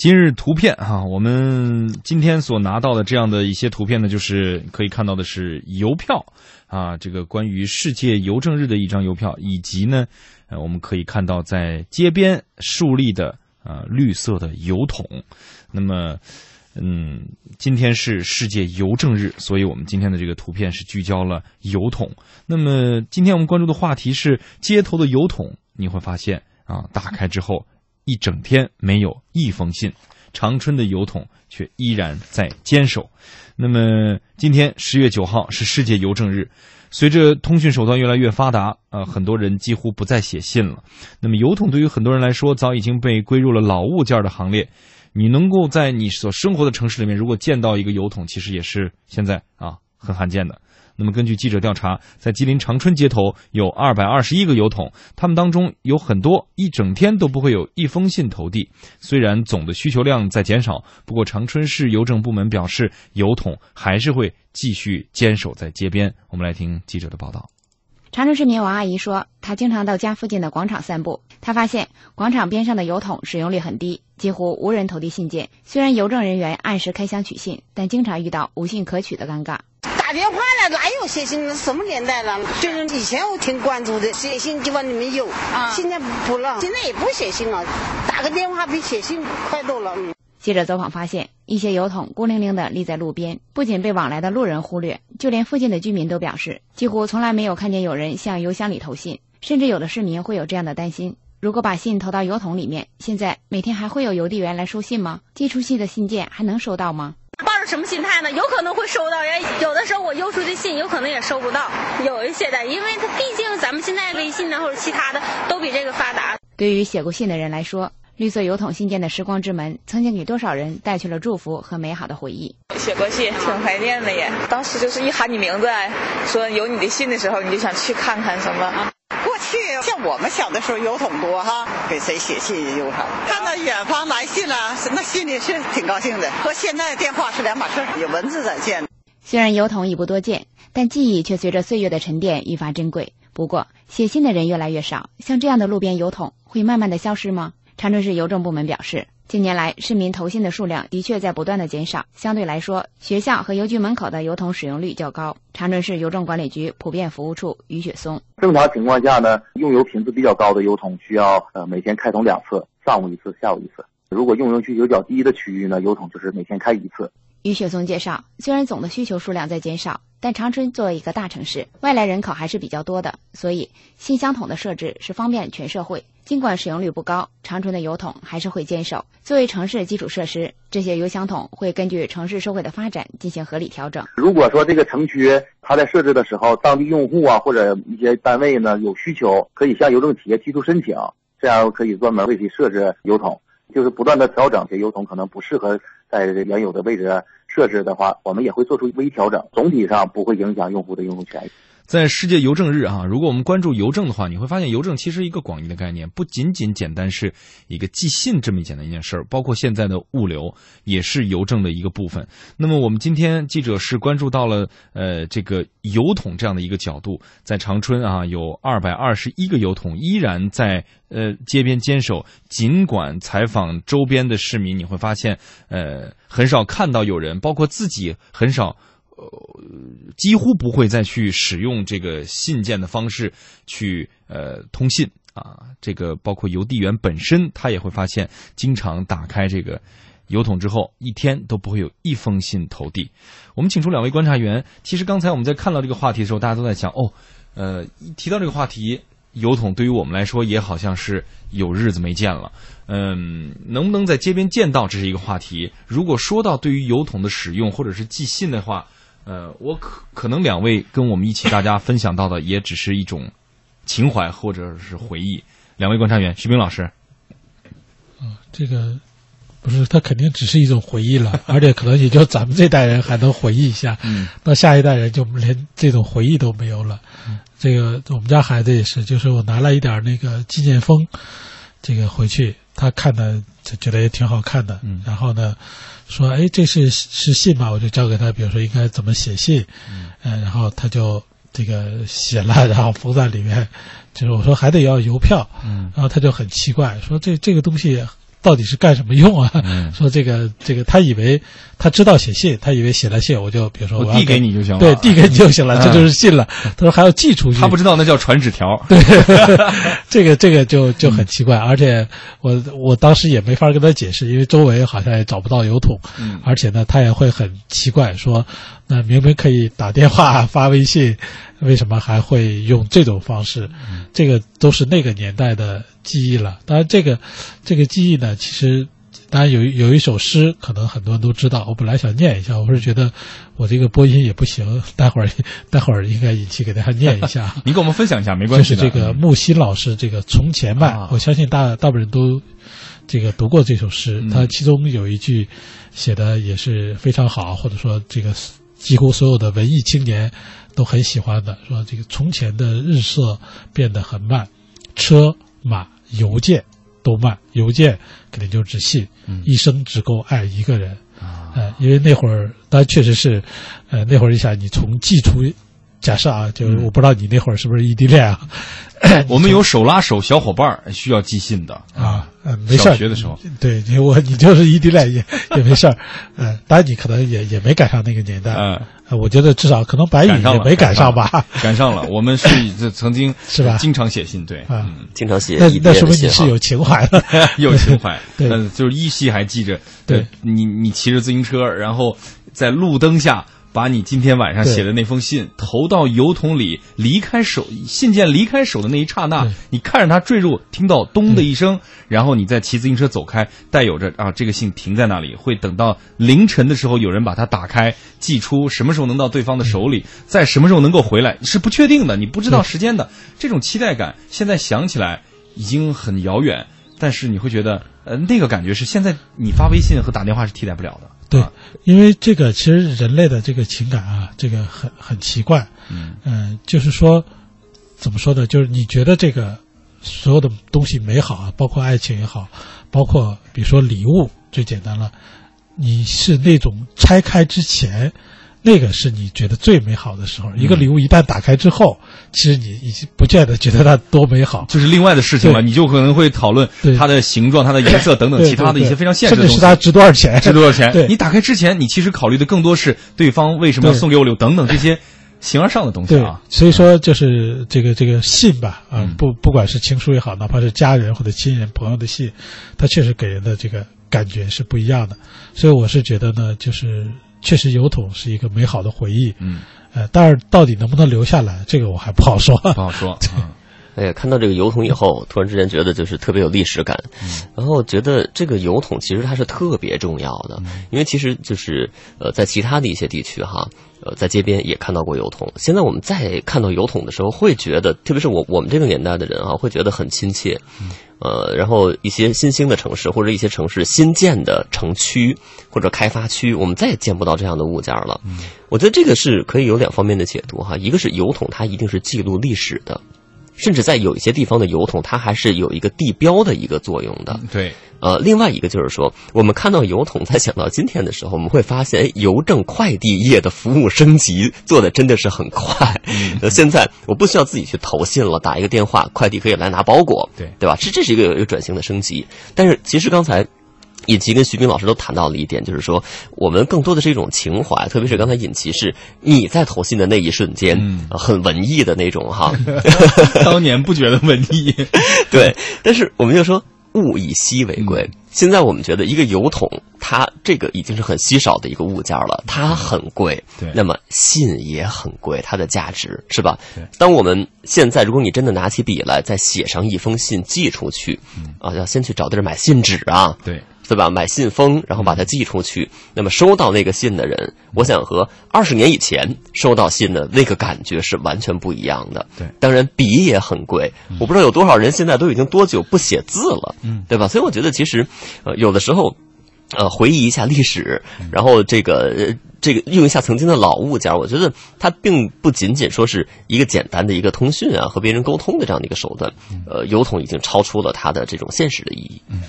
今日图片哈，我们今天所拿到的这样的一些图片呢，就是可以看到的是邮票啊，这个关于世界邮政日的一张邮票，以及呢，呃，我们可以看到在街边竖立的啊绿色的邮筒。那么，嗯，今天是世界邮政日，所以我们今天的这个图片是聚焦了邮筒。那么，今天我们关注的话题是街头的邮筒，你会发现啊，打开之后。一整天没有一封信，长春的邮筒却依然在坚守。那么今天十月九号是世界邮政日，随着通讯手段越来越发达，啊，很多人几乎不再写信了。那么邮筒对于很多人来说，早已经被归入了老物件的行列。你能够在你所生活的城市里面，如果见到一个邮筒，其实也是现在啊很罕见的。那么，根据记者调查，在吉林长春街头有二百二十一个邮筒，他们当中有很多一整天都不会有一封信投递。虽然总的需求量在减少，不过长春市邮政部门表示，邮筒还是会继续坚守在街边。我们来听记者的报道。长春市民王阿姨说，她经常到家附近的广场散步，她发现广场边上的邮筒使用率很低，几乎无人投递信件。虽然邮政人员按时开箱取信，但经常遇到无信可取的尴尬。打电话了，哪有写信？什么年代了？就是以前我挺关注的，写信基本里面有啊。现在不了，现在也不写信了，打个电话比写信快多了。记者走访发现，一些邮筒孤零零地立在路边，不仅被往来的路人忽略，就连附近的居民都表示，几乎从来没有看见有人向邮箱里投信。甚至有的市民会有这样的担心：如果把信投到邮筒里面，现在每天还会有邮递员来收信吗？寄出去的信件还能收到吗？什么心态呢？有可能会收到，人有的时候我邮出的信，有可能也收不到。有一些的，因为它毕竟咱们现在微信呢或者其他的都比这个发达。对于写过信的人来说，绿色邮筒信件的时光之门，曾经给多少人带去了祝福和美好的回忆。写过信，挺怀念的耶。当时就是一喊你名字，说有你的信的时候，你就想去看看什么。去像我们小的时候邮筒多哈，给谁写信邮上，看到远方来信了，那心里是挺高兴的。和现在电话是两码事，有文字在现。虽然邮筒已不多见，但记忆却随着岁月的沉淀愈发珍贵。不过写信的人越来越少，像这样的路边邮筒会慢慢的消失吗？长春市邮政部门表示。近年来，市民投信的数量的确在不断的减少。相对来说，学校和邮局门口的邮筒使用率较高。长春市邮政管理局普遍服务处于雪松：正常情况下呢，用油频次比较高的邮筒需要呃每天开通两次，上午一次，下午一次。如果用油需求较低的区域呢，邮筒就是每天开一次。于雪松介绍，虽然总的需求数量在减少，但长春作为一个大城市，外来人口还是比较多的，所以信箱桶的设置是方便全社会。尽管使用率不高，长春的邮筒还是会坚守。作为城市基础设施，这些邮箱桶会根据城市社会的发展进行合理调整。如果说这个城区它在设置的时候，当地用户啊或者一些单位呢有需求，可以向邮政企业提出申请，这样可以专门为其设置邮筒，就是不断的调整。这邮筒可能不适合在原有的位置设置的话，我们也会做出微调整，总体上不会影响用户的用户权益。在世界邮政日啊，如果我们关注邮政的话，你会发现邮政其实一个广义的概念，不仅仅简单是一个寄信这么简单一件事儿，包括现在的物流也是邮政的一个部分。那么我们今天记者是关注到了呃这个邮筒这样的一个角度，在长春啊有二百二十一个邮筒依然在呃街边坚守，尽管采访周边的市民，你会发现呃很少看到有人，包括自己很少。呃，几乎不会再去使用这个信件的方式去呃通信啊。这个包括邮递员本身，他也会发现，经常打开这个邮筒之后，一天都不会有一封信投递。我们请出两位观察员。其实刚才我们在看到这个话题的时候，大家都在想，哦，呃，一提到这个话题，邮筒对于我们来说也好像是有日子没见了。嗯，能不能在街边见到，这是一个话题。如果说到对于邮筒的使用或者是寄信的话，呃，我可可能两位跟我们一起大家分享到的也只是一种情怀或者是回忆。两位观察员，徐冰老师，啊，这个不是他肯定只是一种回忆了，而且可能也就咱们这代人还能回忆一下，嗯，到下一代人就连这种回忆都没有了。这个我们家孩子也是，就是我拿了一点那个纪念封，这个回去他看的就觉得也挺好看的，嗯，然后呢。说哎，这是是信吧？我就教给他，比如说应该怎么写信，嗯，然后他就这个写了，然后封在里面。就是我说还得要邮票，嗯，然后他就很奇怪，说这这个东西到底是干什么用啊？说这个这个，他以为他知道写信，他以为写了信我就比如说我递给你就行了，对，递给你就行了，这就是信了。他说还要寄出去，他不知道那叫传纸条。对，这个这个就就很奇怪，而且我我当时也没法跟他解释，因为周围好像也找不到邮筒，而且呢，他也会很奇怪，说那明明可以打电话发微信，为什么还会用这种方式？这个都是那个年代的记忆了。当然，这个这个记忆呢，其实。当然有有一首诗，可能很多人都知道。我本来想念一下，我是觉得我这个播音也不行，待会儿待会儿应该引起给大家念一下。你跟我们分享一下，没关系。就是这个木心老师这个《从前慢》，我相信大大部分人都这个读过这首诗。他其中有一句写的也是非常好，或者说这个几乎所有的文艺青年都很喜欢的，说这个从前的日色变得很慢，车马邮件。都慢，邮件肯定就是纸信，一生只够爱一个人，呃，因为那会儿，当然确实是，呃，那会儿你想，你从寄出，假设啊，就我不知道你那会儿是不是异地恋啊，我们有手拉手小伙伴需要寄信的。啊，没事儿，学的时候，对你，我你就是异地恋也 也没事儿，嗯，当然你可能也也没赶上那个年代，嗯。我觉得至少可能白宇也没赶上吧，赶上了。我们是这曾经 是吧？经常写信，对，嗯，经常写。那那说明你是有情怀的，有情怀。对，就是依稀还记着，对你你骑着自行车，然后在路灯下。把你今天晚上写的那封信投到邮筒里，离开手，信件离开手的那一刹那，你看着它坠入，听到咚的一声，然后你再骑自行车走开，带有着啊，这个信停在那里，会等到凌晨的时候有人把它打开寄出，什么时候能到对方的手里，在什么时候能够回来是不确定的，你不知道时间的，这种期待感现在想起来已经很遥远，但是你会觉得，呃，那个感觉是现在你发微信和打电话是替代不了的。对，因为这个其实人类的这个情感啊，这个很很奇怪。嗯，就是说，怎么说呢？就是你觉得这个所有的东西美好啊，包括爱情也好，包括比如说礼物，最简单了，你是那种拆开之前。那个是你觉得最美好的时候。一个礼物一旦打开之后，其实你已经不见得觉得它多美好，就是另外的事情了。你就可能会讨论它的形状、它的颜色等等其他的一些非常现实的东西。甚至是它值多少钱？值多少钱？你打开之前，你其实考虑的更多是对方为什么要送给我礼物等等这些形而上的东西啊。所以说，就是这个这个信吧，啊，不不管是情书也好，哪怕是家人或者亲人朋友的信，它确实给人的这个感觉是不一样的。所以我是觉得呢，就是。确实，油桶是一个美好的回忆。嗯，呃，但是到底能不能留下来，这个我还不好说。不好说。哎呀，看到这个油桶以后，突然之间觉得就是特别有历史感。然后觉得这个油桶其实它是特别重要的，因为其实就是呃，在其他的一些地区哈，呃，在街边也看到过油桶。现在我们再看到油桶的时候，会觉得，特别是我我们这个年代的人啊，会觉得很亲切。呃，然后一些新兴的城市或者一些城市新建的城区或者开发区，我们再也见不到这样的物件了。我觉得这个是可以有两方面的解读哈，一个是油桶它一定是记录历史的，甚至在有一些地方的邮筒它还是有一个地标的一个作用的。对。呃，另外一个就是说，我们看到邮筒，在想到今天的时候，我们会发现，哎，邮政快递业的服务升级做的真的是很快。那现在我不需要自己去投信了，打一个电话，快递可以来拿包裹，对对吧？这这是一个有一个转型的升级。但是其实刚才尹奇跟徐斌老师都谈到了一点，就是说我们更多的是一种情怀，特别是刚才尹奇是你在投信的那一瞬间，嗯很文艺的那种哈。当年不觉得文艺，对，但是我们就说。物以稀为贵。现在我们觉得一个邮筒，它这个已经是很稀少的一个物件了，它很贵。对，那么信也很贵，它的价值是吧？当我们现在，如果你真的拿起笔来，再写上一封信寄出去，嗯啊，要先去找地儿买信纸啊。对。对吧？买信封，然后把它寄出去。那么收到那个信的人，我想和二十年以前收到信的那个感觉是完全不一样的。对，当然笔也很贵。我不知道有多少人现在都已经多久不写字了，嗯，对吧？所以我觉得其实，呃，有的时候，呃，回忆一下历史，然后这个这个用一下曾经的老物件，我觉得它并不仅仅说是一个简单的一个通讯啊和别人沟通的这样的一个手段。呃，邮筒已经超出了它的这种现实的意义。嗯。